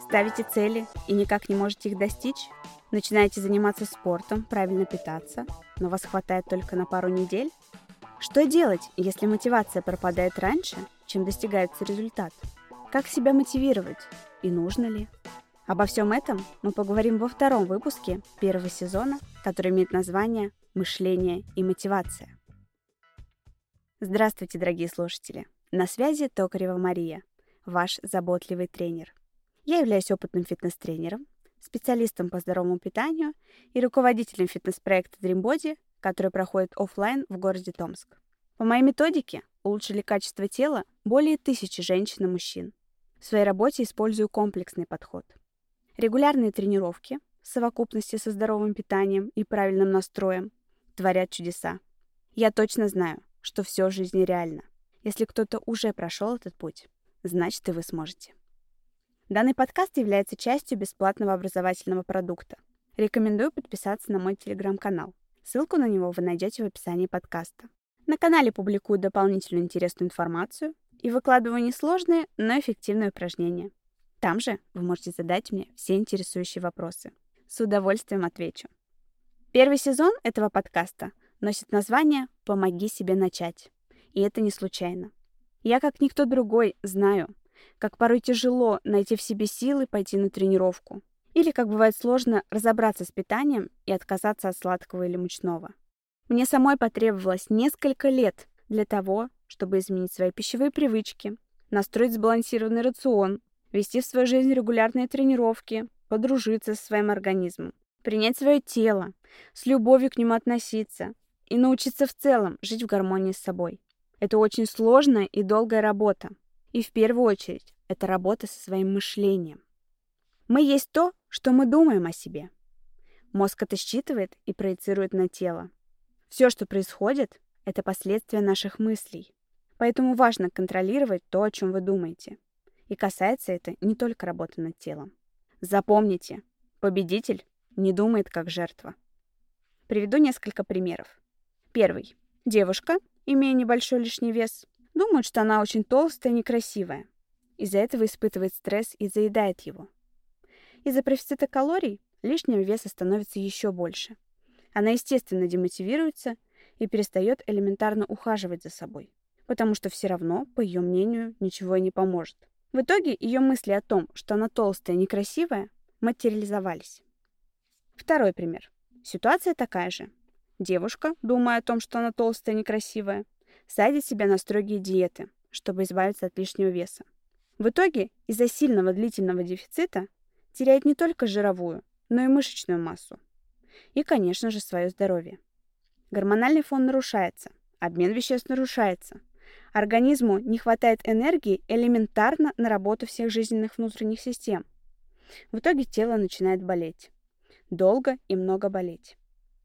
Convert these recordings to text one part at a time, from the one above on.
Ставите цели и никак не можете их достичь? Начинаете заниматься спортом, правильно питаться, но вас хватает только на пару недель? Что делать, если мотивация пропадает раньше, чем достигается результат? Как себя мотивировать и нужно ли? Обо всем этом мы поговорим во втором выпуске первого сезона, который имеет название «Мышление и мотивация». Здравствуйте, дорогие слушатели! На связи Токарева Мария, ваш заботливый тренер. Я являюсь опытным фитнес-тренером, специалистом по здоровому питанию и руководителем фитнес-проекта Dream Body, который проходит офлайн в городе Томск. По моей методике улучшили качество тела более тысячи женщин и мужчин. В своей работе использую комплексный подход. Регулярные тренировки в совокупности со здоровым питанием и правильным настроем творят чудеса. Я точно знаю, что все в жизни реально. Если кто-то уже прошел этот путь, значит и вы сможете. Данный подкаст является частью бесплатного образовательного продукта. Рекомендую подписаться на мой телеграм-канал. Ссылку на него вы найдете в описании подкаста. На канале публикую дополнительную интересную информацию и выкладываю несложные, но эффективные упражнения. Там же вы можете задать мне все интересующие вопросы. С удовольствием отвечу. Первый сезон этого подкаста носит название «Помоги себе начать». И это не случайно. Я, как никто другой, знаю, как порой тяжело найти в себе силы пойти на тренировку. Или, как бывает сложно, разобраться с питанием и отказаться от сладкого или мучного. Мне самой потребовалось несколько лет для того, чтобы изменить свои пищевые привычки, настроить сбалансированный рацион, вести в свою жизнь регулярные тренировки, подружиться со своим организмом, принять свое тело, с любовью к нему относиться и научиться в целом жить в гармонии с собой. Это очень сложная и долгая работа. И в первую очередь это работа со своим мышлением. Мы есть то, что мы думаем о себе. Мозг это считывает и проецирует на тело. Все, что происходит, это последствия наших мыслей. Поэтому важно контролировать то, о чем вы думаете. И касается это не только работы над телом. Запомните, победитель не думает как жертва. Приведу несколько примеров. Первый. Девушка, имея небольшой лишний вес, думает, что она очень толстая и некрасивая. Из-за этого испытывает стресс и заедает его. Из-за профицита калорий лишнего веса становится еще больше. Она, естественно, демотивируется и перестает элементарно ухаживать за собой, потому что все равно, по ее мнению, ничего и не поможет. В итоге ее мысли о том, что она толстая и некрасивая, материализовались. Второй пример. Ситуация такая же. Девушка, думая о том, что она толстая и некрасивая, садит себя на строгие диеты, чтобы избавиться от лишнего веса. В итоге из-за сильного длительного дефицита теряет не только жировую, но и мышечную массу. И, конечно же, свое здоровье. Гормональный фон нарушается, обмен веществ нарушается. Организму не хватает энергии элементарно на работу всех жизненных внутренних систем. В итоге тело начинает болеть. Долго и много болеть.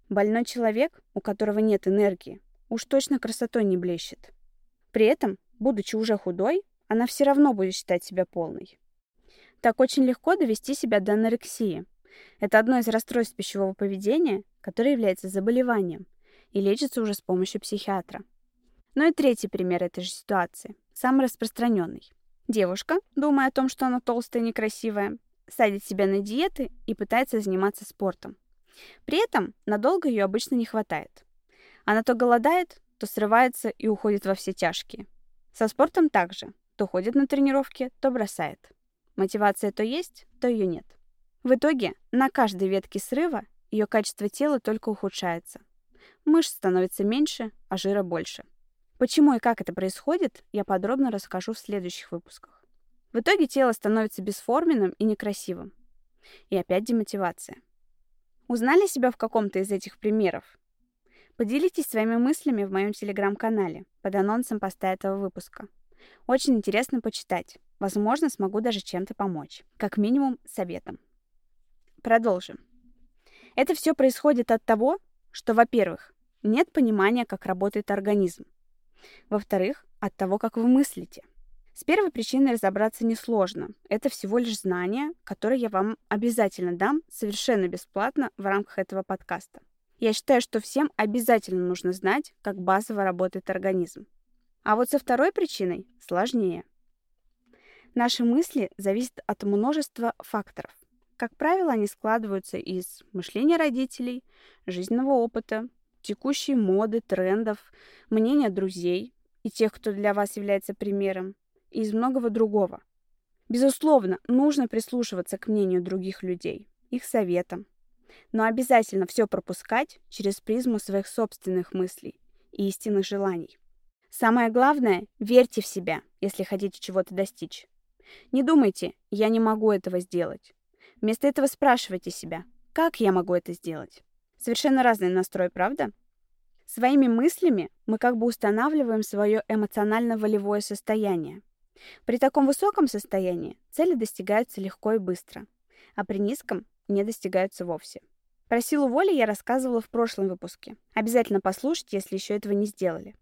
Больной человек, у которого нет энергии, уж точно красотой не блещет. При этом, будучи уже худой, она все равно будет считать себя полной. Так очень легко довести себя до анорексии. Это одно из расстройств пищевого поведения, которое является заболеванием и лечится уже с помощью психиатра. Ну и третий пример этой же ситуации, самый распространенный. Девушка, думая о том, что она толстая и некрасивая, садит себя на диеты и пытается заниматься спортом. При этом надолго ее обычно не хватает. Она то голодает, то срывается и уходит во все тяжкие. Со спортом также. То ходит на тренировки, то бросает. Мотивация то есть, то ее нет. В итоге на каждой ветке срыва ее качество тела только ухудшается. Мышц становится меньше, а жира больше. Почему и как это происходит, я подробно расскажу в следующих выпусках. В итоге тело становится бесформенным и некрасивым. И опять демотивация. Узнали себя в каком-то из этих примеров? Поделитесь своими мыслями в моем телеграм-канале под анонсом поста этого выпуска. Очень интересно почитать. Возможно, смогу даже чем-то помочь. Как минимум, советом. Продолжим. Это все происходит от того, что, во-первых, нет понимания, как работает организм. Во-вторых, от того, как вы мыслите. С первой причиной разобраться несложно. Это всего лишь знание, которое я вам обязательно дам совершенно бесплатно в рамках этого подкаста. Я считаю, что всем обязательно нужно знать, как базово работает организм. А вот со второй причиной сложнее. Наши мысли зависят от множества факторов. Как правило, они складываются из мышления родителей, жизненного опыта, текущей моды, трендов, мнения друзей и тех, кто для вас является примером, и из многого другого. Безусловно, нужно прислушиваться к мнению других людей, их советам, но обязательно все пропускать через призму своих собственных мыслей и истинных желаний. Самое главное, верьте в себя, если хотите чего-то достичь. Не думайте, я не могу этого сделать. Вместо этого спрашивайте себя, как я могу это сделать? Совершенно разный настрой, правда? Своими мыслями мы как бы устанавливаем свое эмоционально-волевое состояние. При таком высоком состоянии цели достигаются легко и быстро, а при низком не достигаются вовсе. Про силу воли я рассказывала в прошлом выпуске. Обязательно послушайте, если еще этого не сделали.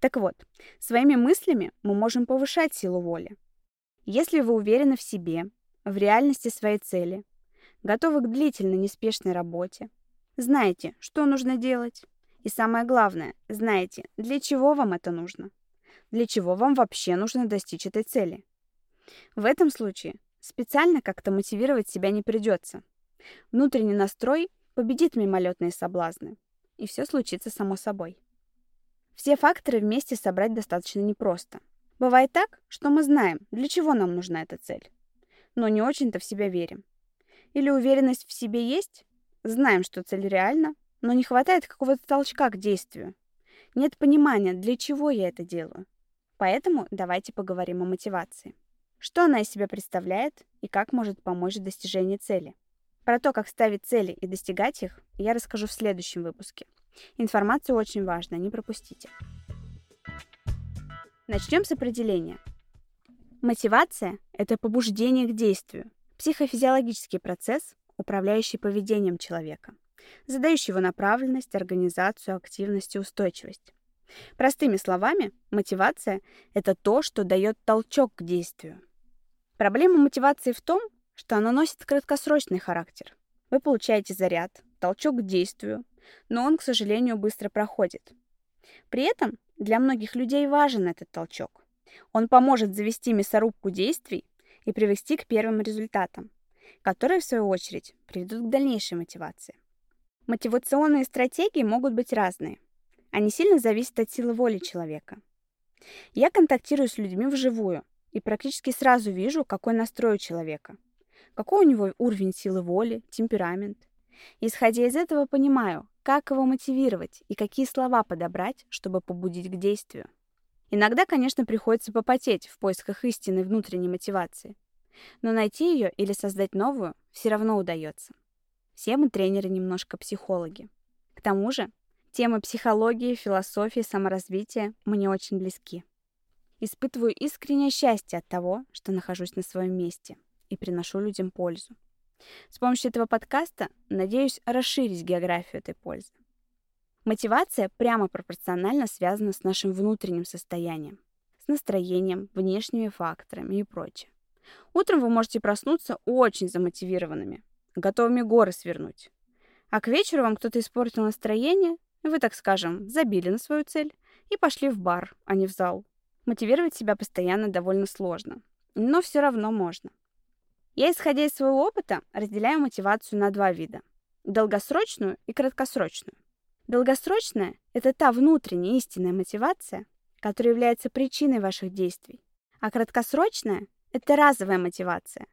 Так вот, своими мыслями мы можем повышать силу воли. Если вы уверены в себе, в реальности своей цели, готовы к длительной неспешной работе, знаете, что нужно делать, и самое главное, знаете, для чего вам это нужно, для чего вам вообще нужно достичь этой цели. В этом случае специально как-то мотивировать себя не придется. Внутренний настрой победит мимолетные соблазны, и все случится само собой. Все факторы вместе собрать достаточно непросто. Бывает так, что мы знаем, для чего нам нужна эта цель, но не очень-то в себя верим. Или уверенность в себе есть, знаем, что цель реальна, но не хватает какого-то толчка к действию. Нет понимания, для чего я это делаю. Поэтому давайте поговорим о мотивации. Что она из себя представляет и как может помочь в достижении цели. Про то, как ставить цели и достигать их, я расскажу в следующем выпуске. Информация очень важна, не пропустите. Начнем с определения. Мотивация – это побуждение к действию, психофизиологический процесс, управляющий поведением человека, задающий его направленность, организацию, активность и устойчивость. Простыми словами, мотивация – это то, что дает толчок к действию. Проблема мотивации в том, что оно носит краткосрочный характер. Вы получаете заряд, толчок к действию, но он, к сожалению, быстро проходит. При этом для многих людей важен этот толчок. Он поможет завести мясорубку действий и привести к первым результатам, которые, в свою очередь, приведут к дальнейшей мотивации. Мотивационные стратегии могут быть разные. Они сильно зависят от силы воли человека. Я контактирую с людьми вживую и практически сразу вижу, какой настрой у человека – какой у него уровень силы воли, темперамент. Исходя из этого, понимаю, как его мотивировать и какие слова подобрать, чтобы побудить к действию. Иногда, конечно, приходится попотеть в поисках истинной внутренней мотивации. Но найти ее или создать новую все равно удается. Все мы тренеры немножко психологи. К тому же, темы психологии, философии, саморазвития мне очень близки. Испытываю искреннее счастье от того, что нахожусь на своем месте – и приношу людям пользу. С помощью этого подкаста надеюсь расширить географию этой пользы. Мотивация прямо пропорционально связана с нашим внутренним состоянием, с настроением, внешними факторами и прочее. Утром вы можете проснуться очень замотивированными, готовыми горы свернуть. А к вечеру вам кто-то испортил настроение, вы, так скажем, забили на свою цель и пошли в бар, а не в зал. Мотивировать себя постоянно довольно сложно, но все равно можно. Я, исходя из своего опыта, разделяю мотивацию на два вида – долгосрочную и краткосрочную. Долгосрочная – это та внутренняя истинная мотивация, которая является причиной ваших действий, а краткосрочная – это разовая мотивация,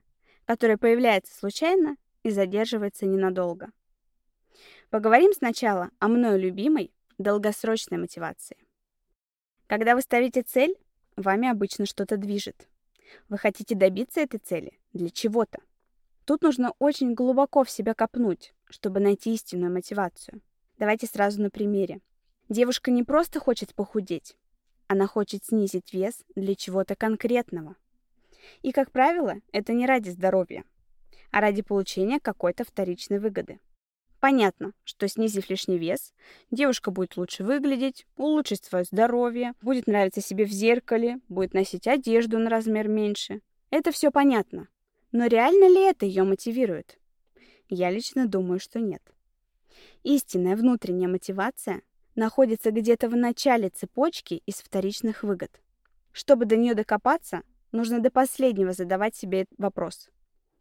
которая появляется случайно и задерживается ненадолго. Поговорим сначала о мною любимой долгосрочной мотивации. Когда вы ставите цель, вами обычно что-то движет – вы хотите добиться этой цели для чего-то. Тут нужно очень глубоко в себя копнуть, чтобы найти истинную мотивацию. Давайте сразу на примере. Девушка не просто хочет похудеть, она хочет снизить вес для чего-то конкретного. И, как правило, это не ради здоровья, а ради получения какой-то вторичной выгоды. Понятно, что снизив лишний вес, девушка будет лучше выглядеть, улучшить свое здоровье, будет нравиться себе в зеркале, будет носить одежду на размер меньше. Это все понятно. Но реально ли это ее мотивирует? Я лично думаю, что нет. Истинная внутренняя мотивация находится где-то в начале цепочки из вторичных выгод. Чтобы до нее докопаться, нужно до последнего задавать себе вопрос.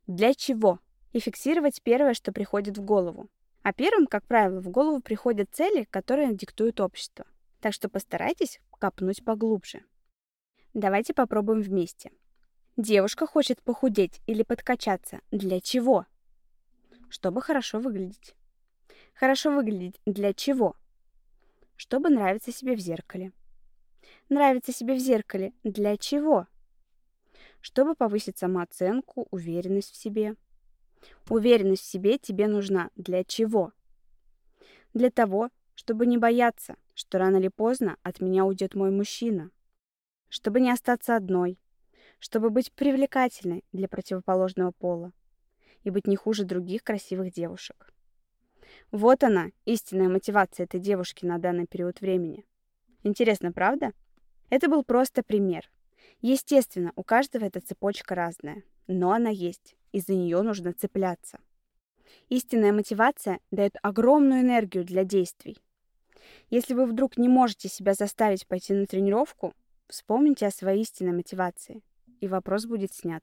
Для чего? И фиксировать первое, что приходит в голову. А первым, как правило, в голову приходят цели, которые диктует общество. Так что постарайтесь копнуть поглубже. Давайте попробуем вместе. Девушка хочет похудеть или подкачаться. Для чего? Чтобы хорошо выглядеть. Хорошо выглядеть для чего? Чтобы нравиться себе в зеркале. Нравиться себе в зеркале для чего? Чтобы повысить самооценку, уверенность в себе. Уверенность в себе тебе нужна для чего? Для того, чтобы не бояться, что рано или поздно от меня уйдет мой мужчина. Чтобы не остаться одной. Чтобы быть привлекательной для противоположного пола. И быть не хуже других красивых девушек. Вот она, истинная мотивация этой девушки на данный период времени. Интересно, правда? Это был просто пример. Естественно, у каждого эта цепочка разная, но она есть, и за нее нужно цепляться. Истинная мотивация дает огромную энергию для действий. Если вы вдруг не можете себя заставить пойти на тренировку, вспомните о своей истинной мотивации, и вопрос будет снят.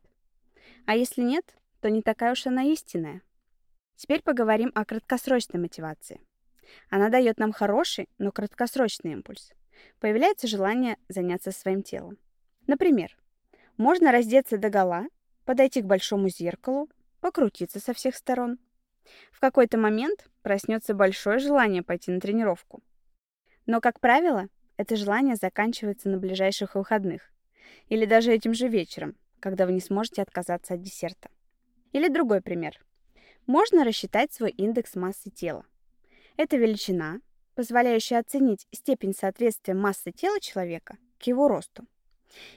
А если нет, то не такая уж она истинная. Теперь поговорим о краткосрочной мотивации. Она дает нам хороший, но краткосрочный импульс. Появляется желание заняться своим телом. Например, можно раздеться до гола, подойти к большому зеркалу, покрутиться со всех сторон. В какой-то момент проснется большое желание пойти на тренировку. Но, как правило, это желание заканчивается на ближайших выходных или даже этим же вечером, когда вы не сможете отказаться от десерта. Или другой пример. Можно рассчитать свой индекс массы тела. Это величина, позволяющая оценить степень соответствия массы тела человека к его росту.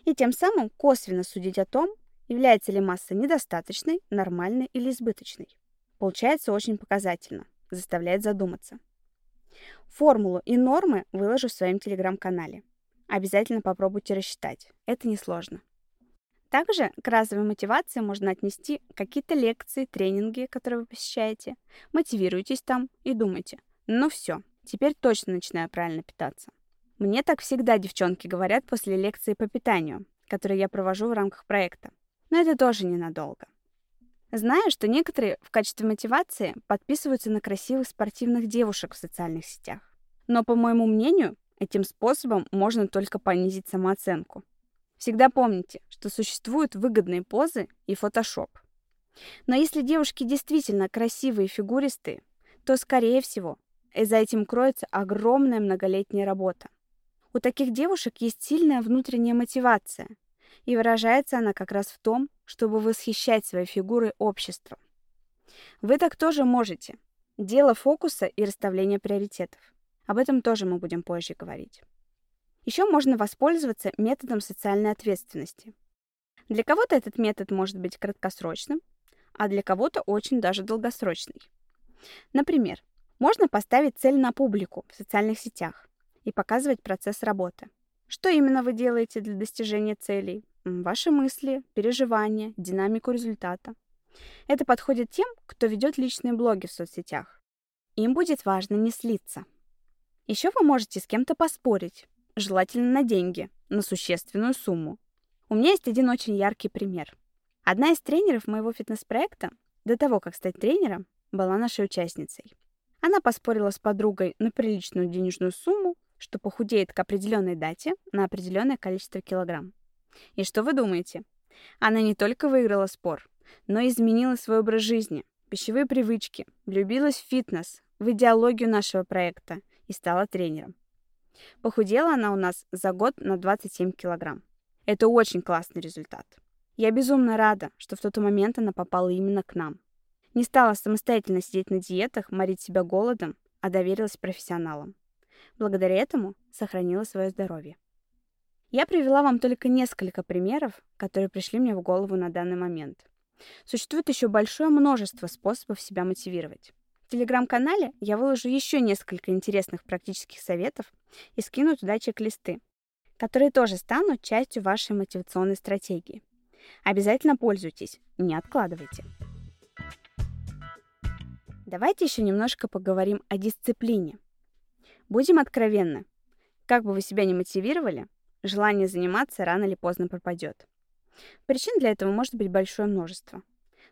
И тем самым косвенно судить о том, является ли масса недостаточной, нормальной или избыточной. Получается очень показательно, заставляет задуматься. Формулу и нормы выложу в своем телеграм-канале. Обязательно попробуйте рассчитать. Это несложно. Также к разовой мотивации можно отнести какие-то лекции, тренинги, которые вы посещаете. Мотивируйтесь там и думайте. Ну все, теперь точно начинаю правильно питаться. Мне так всегда девчонки говорят после лекции по питанию, которые я провожу в рамках проекта. Но это тоже ненадолго. Знаю, что некоторые в качестве мотивации подписываются на красивых спортивных девушек в социальных сетях. Но, по моему мнению, этим способом можно только понизить самооценку. Всегда помните, что существуют выгодные позы и фотошоп. Но если девушки действительно красивые и фигуристые, то, скорее всего, за этим кроется огромная многолетняя работа. У таких девушек есть сильная внутренняя мотивация, и выражается она как раз в том, чтобы восхищать своей фигурой общество. Вы так тоже можете. Дело фокуса и расставления приоритетов. Об этом тоже мы будем позже говорить. Еще можно воспользоваться методом социальной ответственности. Для кого-то этот метод может быть краткосрочным, а для кого-то очень даже долгосрочный. Например, можно поставить цель на публику в социальных сетях и показывать процесс работы. Что именно вы делаете для достижения целей? Ваши мысли, переживания, динамику результата. Это подходит тем, кто ведет личные блоги в соцсетях. Им будет важно не слиться. Еще вы можете с кем-то поспорить, желательно на деньги, на существенную сумму. У меня есть один очень яркий пример. Одна из тренеров моего фитнес-проекта, до того, как стать тренером, была нашей участницей. Она поспорила с подругой на приличную денежную сумму, что похудеет к определенной дате на определенное количество килограмм. И что вы думаете? Она не только выиграла спор, но и изменила свой образ жизни, пищевые привычки, влюбилась в фитнес, в идеологию нашего проекта и стала тренером. Похудела она у нас за год на 27 килограмм. Это очень классный результат. Я безумно рада, что в тот момент она попала именно к нам. Не стала самостоятельно сидеть на диетах, морить себя голодом, а доверилась профессионалам. Благодаря этому сохранила свое здоровье. Я привела вам только несколько примеров, которые пришли мне в голову на данный момент. Существует еще большое множество способов себя мотивировать. В телеграм-канале я выложу еще несколько интересных практических советов и скину туда чек-листы, которые тоже станут частью вашей мотивационной стратегии. Обязательно пользуйтесь, не откладывайте. Давайте еще немножко поговорим о дисциплине. Будем откровенны. Как бы вы себя ни мотивировали, желание заниматься рано или поздно пропадет. Причин для этого может быть большое множество.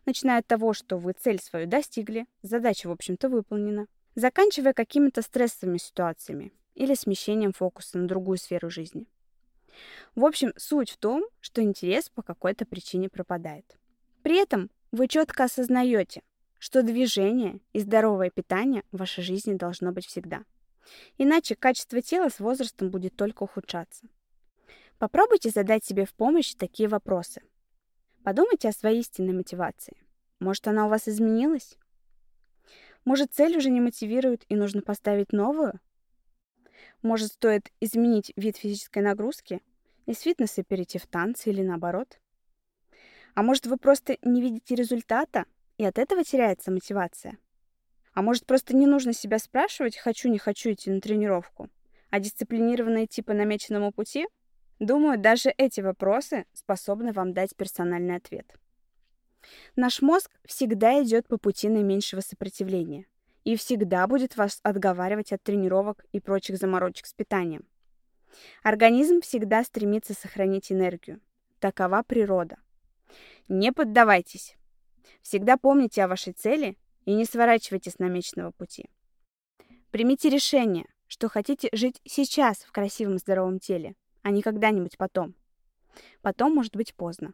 Начиная от того, что вы цель свою достигли, задача, в общем-то, выполнена, заканчивая какими-то стрессовыми ситуациями или смещением фокуса на другую сферу жизни. В общем, суть в том, что интерес по какой-то причине пропадает. При этом вы четко осознаете, что движение и здоровое питание в вашей жизни должно быть всегда. Иначе качество тела с возрастом будет только ухудшаться. Попробуйте задать себе в помощь такие вопросы. Подумайте о своей истинной мотивации. Может, она у вас изменилась? Может, цель уже не мотивирует и нужно поставить новую? Может, стоит изменить вид физической нагрузки, из фитнеса перейти в танцы или наоборот? А может, вы просто не видите результата, и от этого теряется мотивация? А может, просто не нужно себя спрашивать, хочу, не хочу идти на тренировку, а дисциплинированно идти по намеченному пути? Думаю, даже эти вопросы способны вам дать персональный ответ. Наш мозг всегда идет по пути наименьшего сопротивления и всегда будет вас отговаривать от тренировок и прочих заморочек с питанием. Организм всегда стремится сохранить энергию. Такова природа. Не поддавайтесь. Всегда помните о вашей цели и не сворачивайте с намеченного пути. Примите решение, что хотите жить сейчас в красивом здоровом теле, а не когда-нибудь потом. Потом может быть поздно.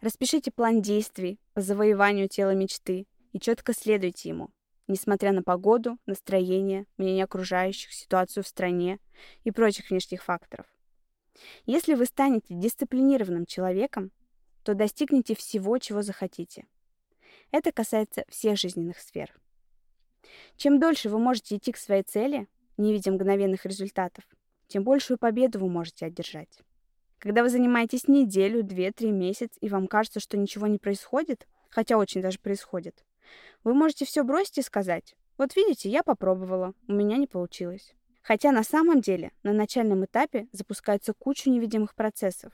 Распишите план действий по завоеванию тела мечты и четко следуйте ему, несмотря на погоду, настроение, мнение окружающих, ситуацию в стране и прочих внешних факторов. Если вы станете дисциплинированным человеком, то достигнете всего, чего захотите – это касается всех жизненных сфер. Чем дольше вы можете идти к своей цели, не видя мгновенных результатов, тем большую победу вы можете одержать. Когда вы занимаетесь неделю, две, три месяца, и вам кажется, что ничего не происходит, хотя очень даже происходит, вы можете все бросить и сказать, вот видите, я попробовала, у меня не получилось. Хотя на самом деле на начальном этапе запускается куча невидимых процессов.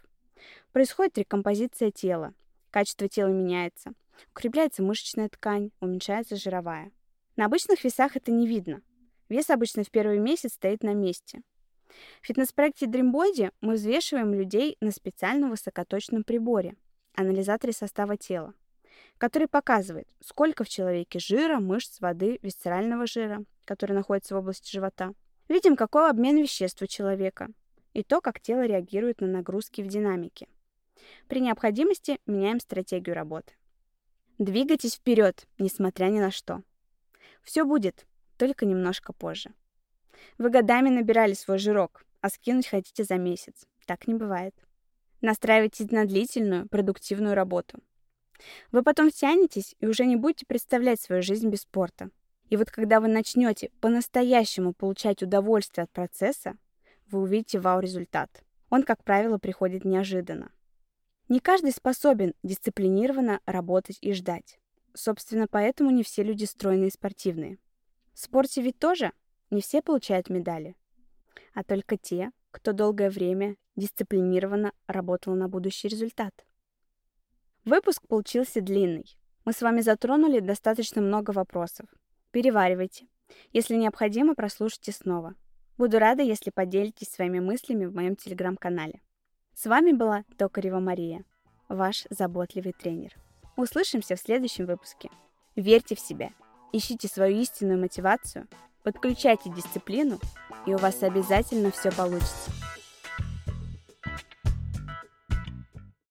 Происходит рекомпозиция тела, качество тела меняется, Укрепляется мышечная ткань, уменьшается жировая. На обычных весах это не видно. Вес обычно в первый месяц стоит на месте. В фитнес-проекте Dreambody мы взвешиваем людей на специальном высокоточном приборе – анализаторе состава тела, который показывает, сколько в человеке жира, мышц, воды, висцерального жира, который находится в области живота. Видим, какой обмен веществ у человека и то, как тело реагирует на нагрузки в динамике. При необходимости меняем стратегию работы. Двигайтесь вперед, несмотря ни на что. Все будет, только немножко позже. Вы годами набирали свой жирок, а скинуть хотите за месяц. Так не бывает. Настраивайтесь на длительную, продуктивную работу. Вы потом втянетесь и уже не будете представлять свою жизнь без спорта. И вот когда вы начнете по-настоящему получать удовольствие от процесса, вы увидите вау-результат. Он, как правило, приходит неожиданно. Не каждый способен дисциплинированно работать и ждать. Собственно, поэтому не все люди стройные и спортивные. В спорте ведь тоже не все получают медали, а только те, кто долгое время дисциплинированно работал на будущий результат. Выпуск получился длинный. Мы с вами затронули достаточно много вопросов. Переваривайте. Если необходимо, прослушайте снова. Буду рада, если поделитесь своими мыслями в моем телеграм-канале. С вами была Токарева Мария, ваш заботливый тренер. Услышимся в следующем выпуске. Верьте в себя, ищите свою истинную мотивацию, подключайте дисциплину, и у вас обязательно все получится.